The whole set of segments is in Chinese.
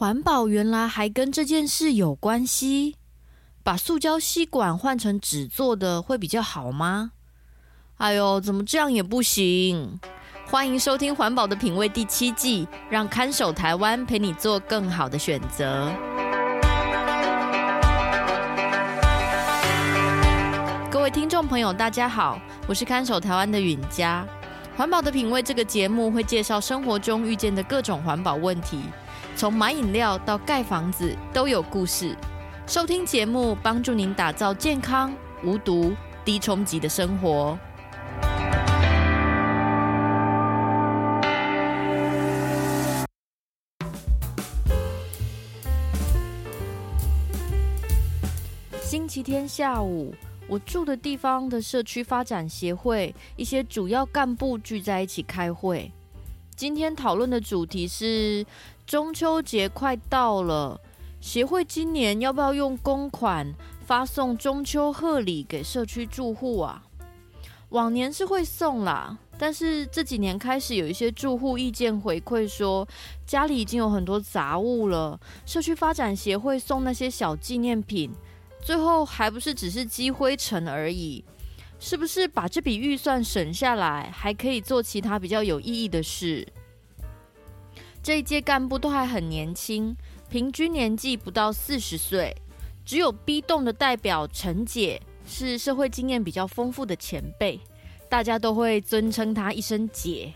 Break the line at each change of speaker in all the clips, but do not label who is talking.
环保原来还跟这件事有关系？把塑胶吸管换成纸做的会比较好吗？哎呦，怎么这样也不行？欢迎收听《环保的品味》第七季，让看守台湾陪你做更好的选择。各位听众朋友，大家好，我是看守台湾的允嘉。《环保的品味》这个节目会介绍生活中遇见的各种环保问题。从买饮料到盖房子都有故事，收听节目帮助您打造健康、无毒、低冲击的生活。星期天下午，我住的地方的社区发展协会一些主要干部聚在一起开会。今天讨论的主题是中秋节快到了，协会今年要不要用公款发送中秋贺礼给社区住户啊？往年是会送啦，但是这几年开始有一些住户意见回馈说，家里已经有很多杂物了，社区发展协会送那些小纪念品，最后还不是只是积灰尘而已。是不是把这笔预算省下来，还可以做其他比较有意义的事？这一届干部都还很年轻，平均年纪不到四十岁，只有 B 栋的代表陈姐是社会经验比较丰富的前辈，大家都会尊称她一声姐。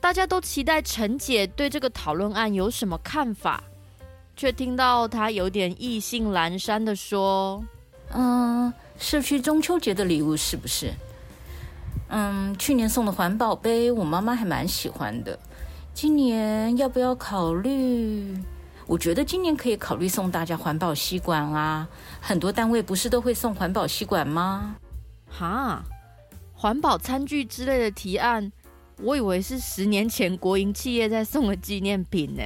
大家都期待陈姐对这个讨论案有什么看法，却听到她有点意兴阑珊地说：“
嗯。”社区中秋节的礼物是不是？嗯，去年送的环保杯，我妈妈还蛮喜欢的。今年要不要考虑？我觉得今年可以考虑送大家环保吸管啊！很多单位不是都会送环保吸管吗？
哈，环保餐具之类的提案，我以为是十年前国营企业在送的纪念品呢。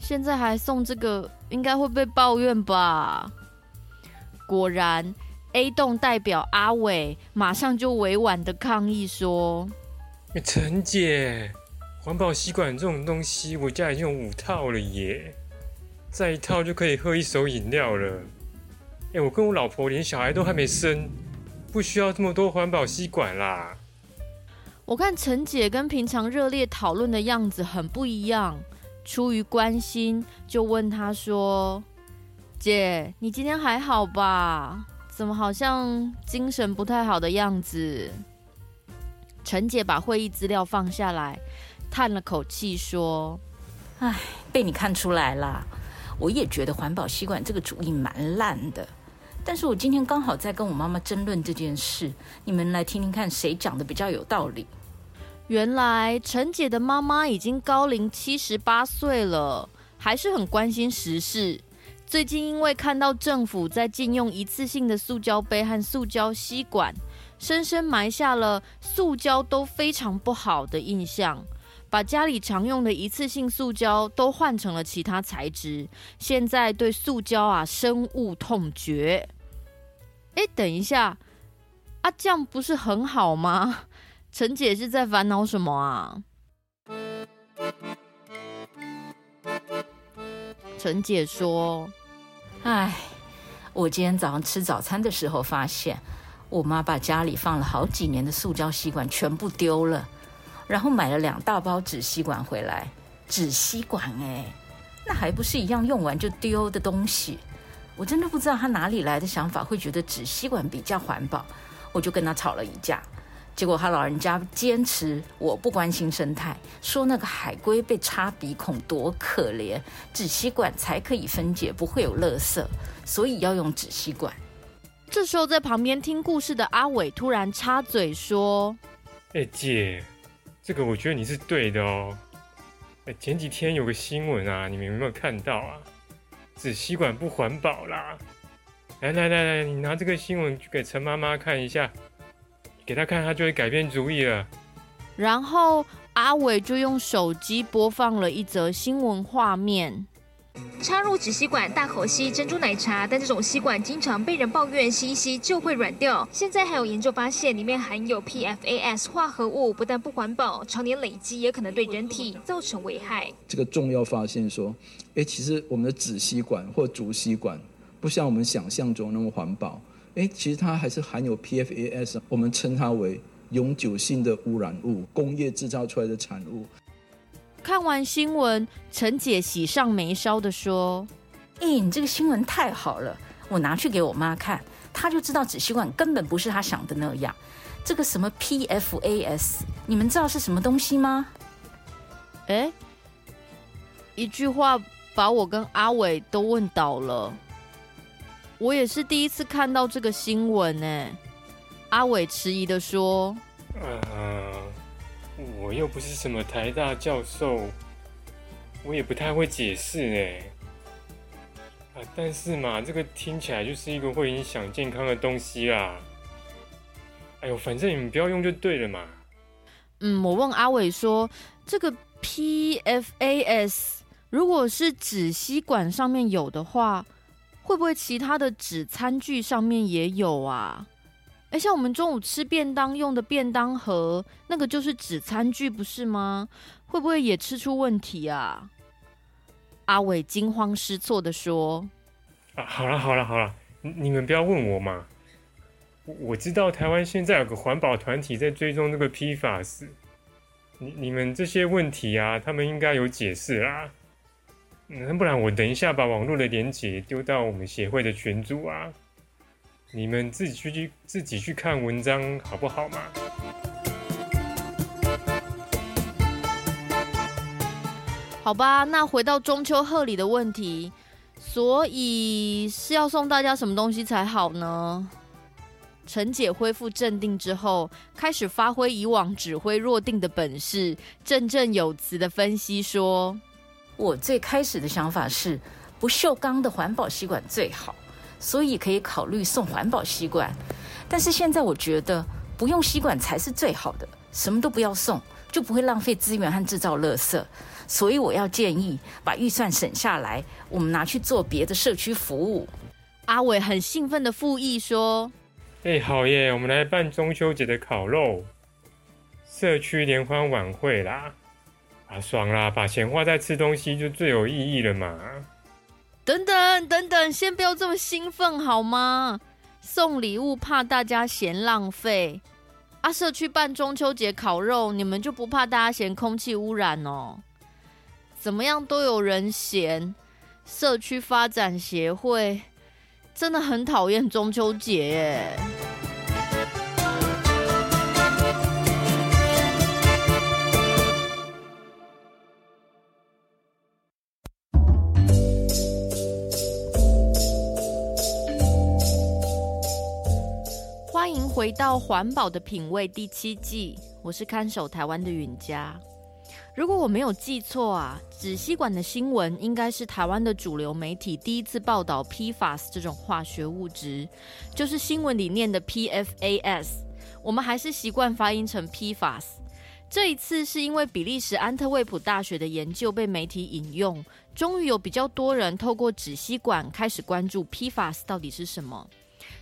现在还送这个，应该会被抱怨吧？果然。A 栋代表阿伟马上就委婉的抗议说：“
陈姐，环保吸管这种东西，我家已经有五套了耶，再一套就可以喝一手饮料了。哎，我跟我老婆连小孩都还没生，不需要这么多环保吸管啦。”
我看陈姐跟平常热烈讨论的样子很不一样，出于关心就问她说：“姐，你今天还好吧？”怎么好像精神不太好的样子？陈姐把会议资料放下来，叹了口气说：“
唉，被你看出来了。我也觉得环保吸管这个主意蛮烂的。但是我今天刚好在跟我妈妈争论这件事，你们来听听看谁讲的比较有道理。
原来陈姐的妈妈已经高龄七十八岁了，还是很关心时事。”最近因为看到政府在禁用一次性的塑胶杯和塑胶吸管，深深埋下了塑胶都非常不好的印象，把家里常用的一次性塑胶都换成了其他材质。现在对塑胶啊深恶痛绝。哎，等一下，啊，这样不是很好吗？陈姐是在烦恼什么啊？陈姐说：“
哎，我今天早上吃早餐的时候发现，我妈把家里放了好几年的塑胶吸管全部丢了，然后买了两大包纸吸管回来。纸吸管哎，那还不是一样用完就丢的东西？我真的不知道他哪里来的想法，会觉得纸吸管比较环保。我就跟他吵了一架。”结果他老人家坚持我不关心生态，说那个海龟被插鼻孔多可怜，纸吸管才可以分解，不会有垃圾，所以要用纸吸管。
这时候在旁边听故事的阿伟突然插嘴说：“
哎姐，这个我觉得你是对的哦。哎，前几天有个新闻啊，你们有没有看到啊？纸吸管不环保啦！来来来来，你拿这个新闻去给陈妈妈看一下。”给她看，她就会改变主意了。
然后阿伟就用手机播放了一则新闻画面。
插入纸吸管大口吸珍珠奶茶，但这种吸管经常被人抱怨吸一吸就会软掉。现在还有研究发现，里面含有 PFAS 化合物，不但不环保，常年累积也可能对人体造成危害。
这个重要发现说，哎，其实我们的纸吸管或竹吸管不像我们想象中那么环保。哎，其实它还是含有 PFAS，我们称它为永久性的污染物，工业制造出来的产物。
看完新闻，陈姐喜上眉梢的说：“
哎，你这个新闻太好了，我拿去给我妈看，她就知道纸吸管根本不是她想的那样。这个什么 PFAS，你们知道是什么东西吗？”
哎，一句话把我跟阿伟都问倒了。我也是第一次看到这个新闻呢。阿伟迟疑的说：“
呃。”我又不是什么台大教授，我也不太会解释呢。啊，但是嘛，这个听起来就是一个会影响健康的东西啦。哎呦，反正你们不要用就对了嘛。
嗯，我问阿伟说，这个 PFAS 如果是纸吸管上面有的话，会不会其他的纸餐具上面也有啊？像我们中午吃便当用的便当盒，那个就是纸餐具，不是吗？会不会也吃出问题啊？阿伟惊慌失措的说：“
啊，好了好了好了，你们不要问我嘛。我知道台湾现在有个环保团体在追踪这个 PFAS，你你们这些问题啊，他们应该有解释啦。那不然我等一下把网络的连结丢到我们协会的群组啊。”你们自己去去自己去看文章好不好嘛？
好吧，那回到中秋贺礼的问题，所以是要送大家什么东西才好呢？陈姐恢复镇定之后，开始发挥以往指挥若定的本事，振振有词的分析说：“
我最开始的想法是，不锈钢的环保吸管最好。”所以可以考虑送环保吸管，但是现在我觉得不用吸管才是最好的，什么都不要送，就不会浪费资源和制造垃圾。所以我要建议把预算省下来，我们拿去做别的社区服务。
阿伟很兴奋的附议说：“
哎，好耶，我们来办中秋节的烤肉社区联欢晚会啦！啊，爽啦，把钱花在吃东西就最有意义了嘛。”
等等等等，先不要这么兴奋好吗？送礼物怕大家嫌浪费，啊，社区办中秋节烤肉，你们就不怕大家嫌空气污染哦？怎么样都有人嫌，社区发展协会真的很讨厌中秋节耶。回到环保的品味第七季，我是看守台湾的允嘉。如果我没有记错啊，纸吸管的新闻应该是台湾的主流媒体第一次报道 PFAS 这种化学物质，就是新闻里面的 PFAS，我们还是习惯发音成 PFAS。这一次是因为比利时安特卫普大学的研究被媒体引用，终于有比较多人透过纸吸管开始关注 PFAS 到底是什么。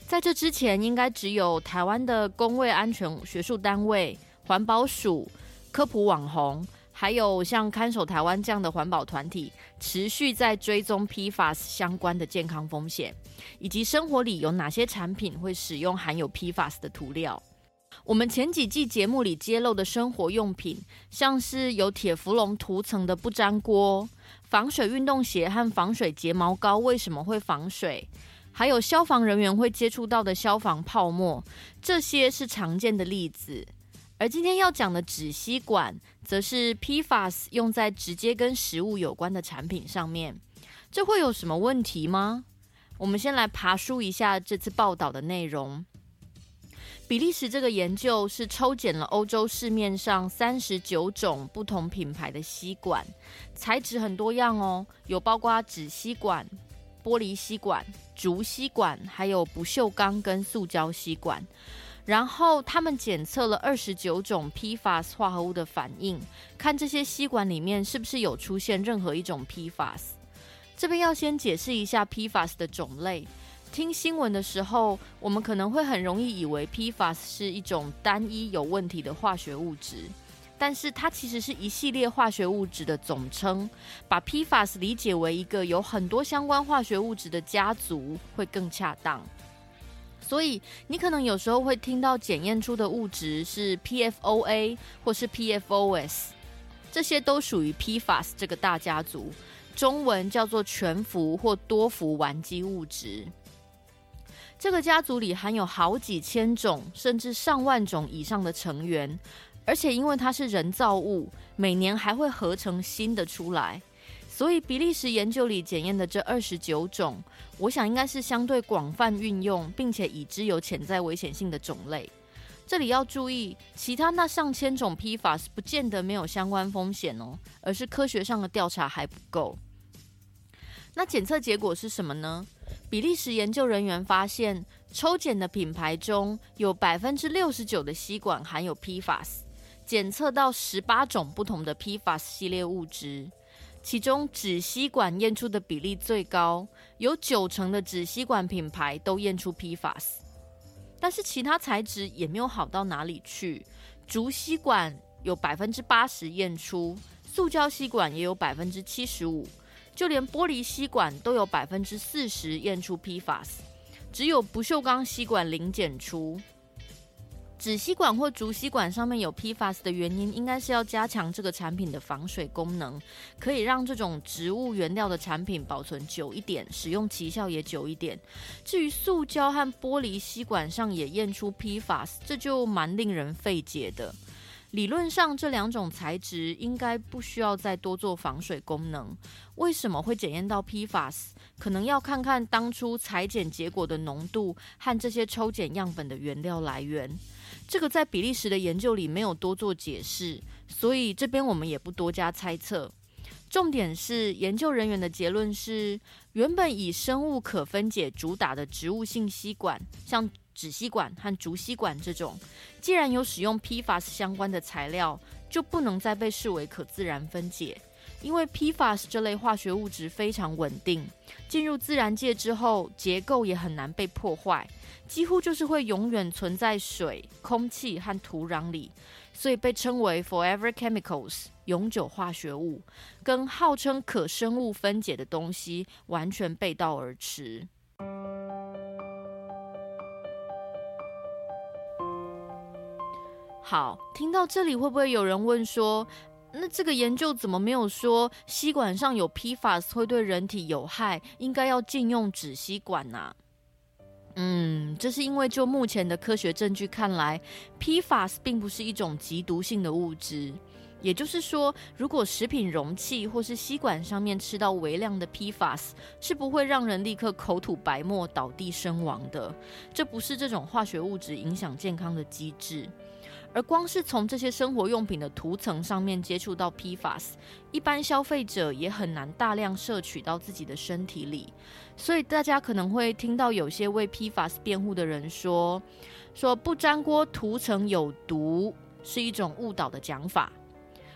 在这之前，应该只有台湾的公卫安全学术单位、环保署、科普网红，还有像看守台湾这样的环保团体，持续在追踪 PFAS 相关的健康风险，以及生活里有哪些产品会使用含有 PFAS 的涂料。我们前几季节目里揭露的生活用品，像是有铁氟龙涂层的不粘锅、防水运动鞋和防水睫毛膏，为什么会防水？还有消防人员会接触到的消防泡沫，这些是常见的例子。而今天要讲的纸吸管，则是 PFAS 用在直接跟食物有关的产品上面，这会有什么问题吗？我们先来爬梳一下这次报道的内容。比利时这个研究是抽检了欧洲市面上三十九种不同品牌的吸管，材质很多样哦，有包括纸吸管。玻璃吸管、竹吸管，还有不锈钢跟塑胶吸管，然后他们检测了二十九种 PFAS 化合物的反应，看这些吸管里面是不是有出现任何一种 PFAS。这边要先解释一下 PFAS 的种类。听新闻的时候，我们可能会很容易以为 PFAS 是一种单一有问题的化学物质，但是它其实是一系列化学物质的总称。把 PFAS 理解为一个有很多相关化学物质的家族会更恰当。所以你可能有时候会听到检验出的物质是 PFOA 或是 PFOS，这些都属于 PFAS 这个大家族，中文叫做全氟或多氟烷基物质。这个家族里含有好几千种，甚至上万种以上的成员，而且因为它是人造物，每年还会合成新的出来，所以比利时研究里检验的这二十九种，我想应该是相对广泛运用，并且已知有潜在危险性的种类。这里要注意，其他那上千种 PFAS 不见得没有相关风险哦，而是科学上的调查还不够。那检测结果是什么呢？比利时研究人员发现，抽检的品牌中有百分之六十九的吸管含有 PFAS，检测到十八种不同的 PFAS 系列物质，其中纸吸管验出的比例最高，有九成的纸吸管品牌都验出 PFAS。但是其他材质也没有好到哪里去，竹吸管有百分之八十验出，塑胶吸管也有百分之七十五。就连玻璃吸管都有百分之四十验出 PFAS，只有不锈钢吸管零检出。纸吸管或竹吸管上面有 PFAS 的原因，应该是要加强这个产品的防水功能，可以让这种植物原料的产品保存久一点，使用奇效也久一点。至于塑胶和玻璃吸管上也验出 PFAS，这就蛮令人费解的。理论上，这两种材质应该不需要再多做防水功能。为什么会检验到 PFAS？可能要看看当初裁剪结果的浓度和这些抽检样本的原料来源。这个在比利时的研究里没有多做解释，所以这边我们也不多加猜测。重点是，研究人员的结论是，原本以生物可分解主打的植物性吸管，像纸吸管和竹吸管这种，既然有使用 PFAS 相关的材料，就不能再被视为可自然分解。因为 PFAS 这类化学物质非常稳定，进入自然界之后，结构也很难被破坏，几乎就是会永远存在水、空气和土壤里，所以被称为 Forever Chemicals 永久化学物，跟号称可生物分解的东西完全背道而驰。好，听到这里会不会有人问说，那这个研究怎么没有说吸管上有 PFAS 会对人体有害，应该要禁用纸吸管呢？嗯，这是因为就目前的科学证据看来，PFAS 并不是一种极毒性的物质。也就是说，如果食品容器或是吸管上面吃到微量的 PFAS，是不会让人立刻口吐白沫、倒地身亡的。这不是这种化学物质影响健康的机制。而光是从这些生活用品的涂层上面接触到 PFAS，一般消费者也很难大量摄取到自己的身体里。所以大家可能会听到有些为 PFAS 辩护的人说：“说不粘锅涂层有毒是一种误导的讲法。”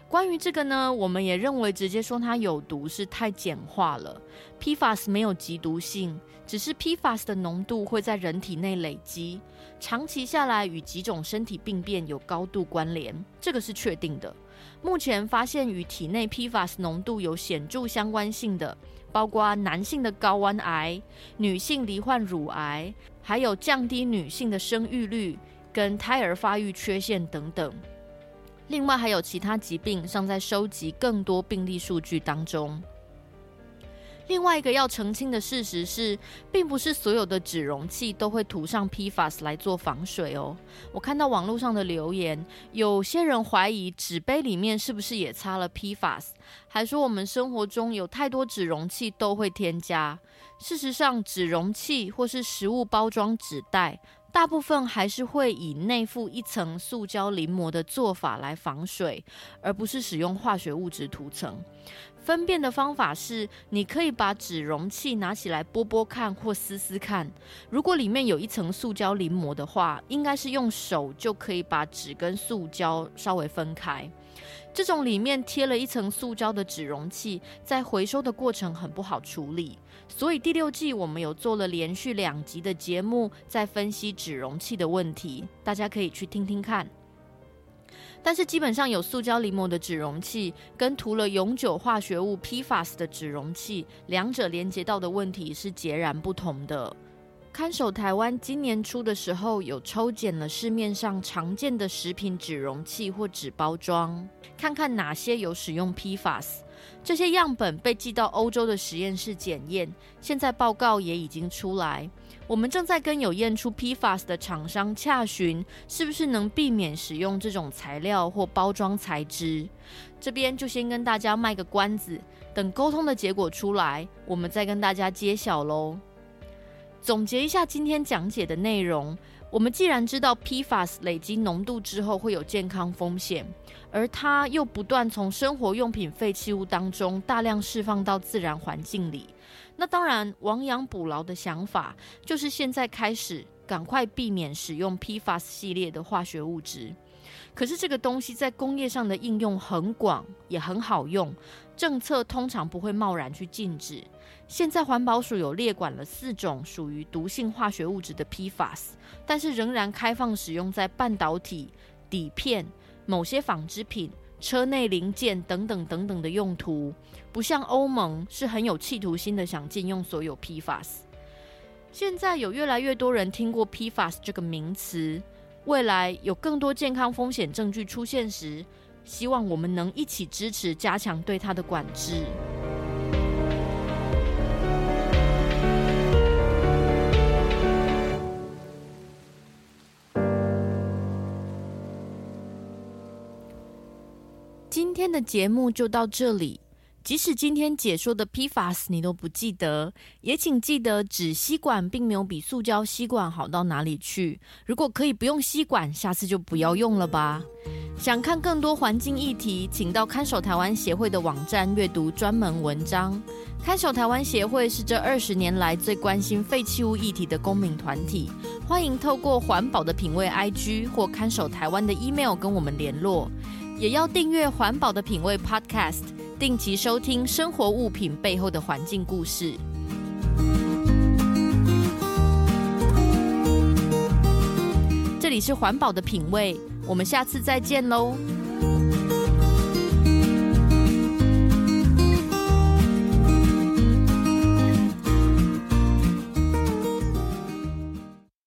关于这个呢，我们也认为直接说它有毒是太简化了。PFAS 没有极毒性，只是 PFAS 的浓度会在人体内累积。长期下来与几种身体病变有高度关联，这个是确定的。目前发现与体内 PFAS 浓度有显著相关性的，包括男性的睾丸癌、女性罹患乳癌，还有降低女性的生育率跟胎儿发育缺陷等等。另外还有其他疾病尚在收集更多病例数据当中。另外一个要澄清的事实是，并不是所有的纸容器都会涂上 PFAS 来做防水哦。我看到网络上的留言，有些人怀疑纸杯里面是不是也擦了 PFAS，还说我们生活中有太多纸容器都会添加。事实上，纸容器或是食物包装纸袋，大部分还是会以内附一层塑胶淋膜的做法来防水，而不是使用化学物质涂层。分辨的方法是，你可以把纸容器拿起来拨拨看或撕撕看，如果里面有一层塑胶淋膜的话，应该是用手就可以把纸跟塑胶稍微分开。这种里面贴了一层塑胶的纸容器，在回收的过程很不好处理。所以第六季我们有做了连续两集的节目，在分析纸容器的问题，大家可以去听听看。但是基本上有塑胶临摹的纸容器，跟涂了永久化学物 PFAS 的纸容器，两者连接到的问题是截然不同的。看守台湾今年初的时候，有抽检了市面上常见的食品纸容器或纸包装，看看哪些有使用 PFAS。这些样本被寄到欧洲的实验室检验，现在报告也已经出来。我们正在跟有验出 PFAS 的厂商洽询，是不是能避免使用这种材料或包装材质。这边就先跟大家卖个关子，等沟通的结果出来，我们再跟大家揭晓喽。总结一下今天讲解的内容。我们既然知道 PFAS 累积浓度之后会有健康风险，而它又不断从生活用品废弃物当中大量释放到自然环境里，那当然亡羊补牢的想法就是现在开始赶快避免使用 PFAS 系列的化学物质。可是这个东西在工业上的应用很广，也很好用，政策通常不会贸然去禁止。现在环保署有列管了四种属于毒性化学物质的 PFAS，但是仍然开放使用在半导体、底片、某些纺织品、车内零件等等等等的用途，不像欧盟是很有企图心的想禁用所有 PFAS。现在有越来越多人听过 PFAS 这个名词，未来有更多健康风险证据出现时，希望我们能一起支持加强对它的管制。今天的节目就到这里。即使今天解说的 PFAS 你都不记得，也请记得纸吸管并没有比塑胶吸管好到哪里去。如果可以不用吸管，下次就不要用了吧。想看更多环境议题，请到看守台湾协会的网站阅读专门文章。看守台湾协会是这二十年来最关心废弃物议题的公民团体，欢迎透过环保的品味 IG 或看守台湾的 email 跟我们联络。也要订阅环保的品味 Podcast，定期收听生活物品背后的环境故事。这里是环保的品味，我们下次再见喽。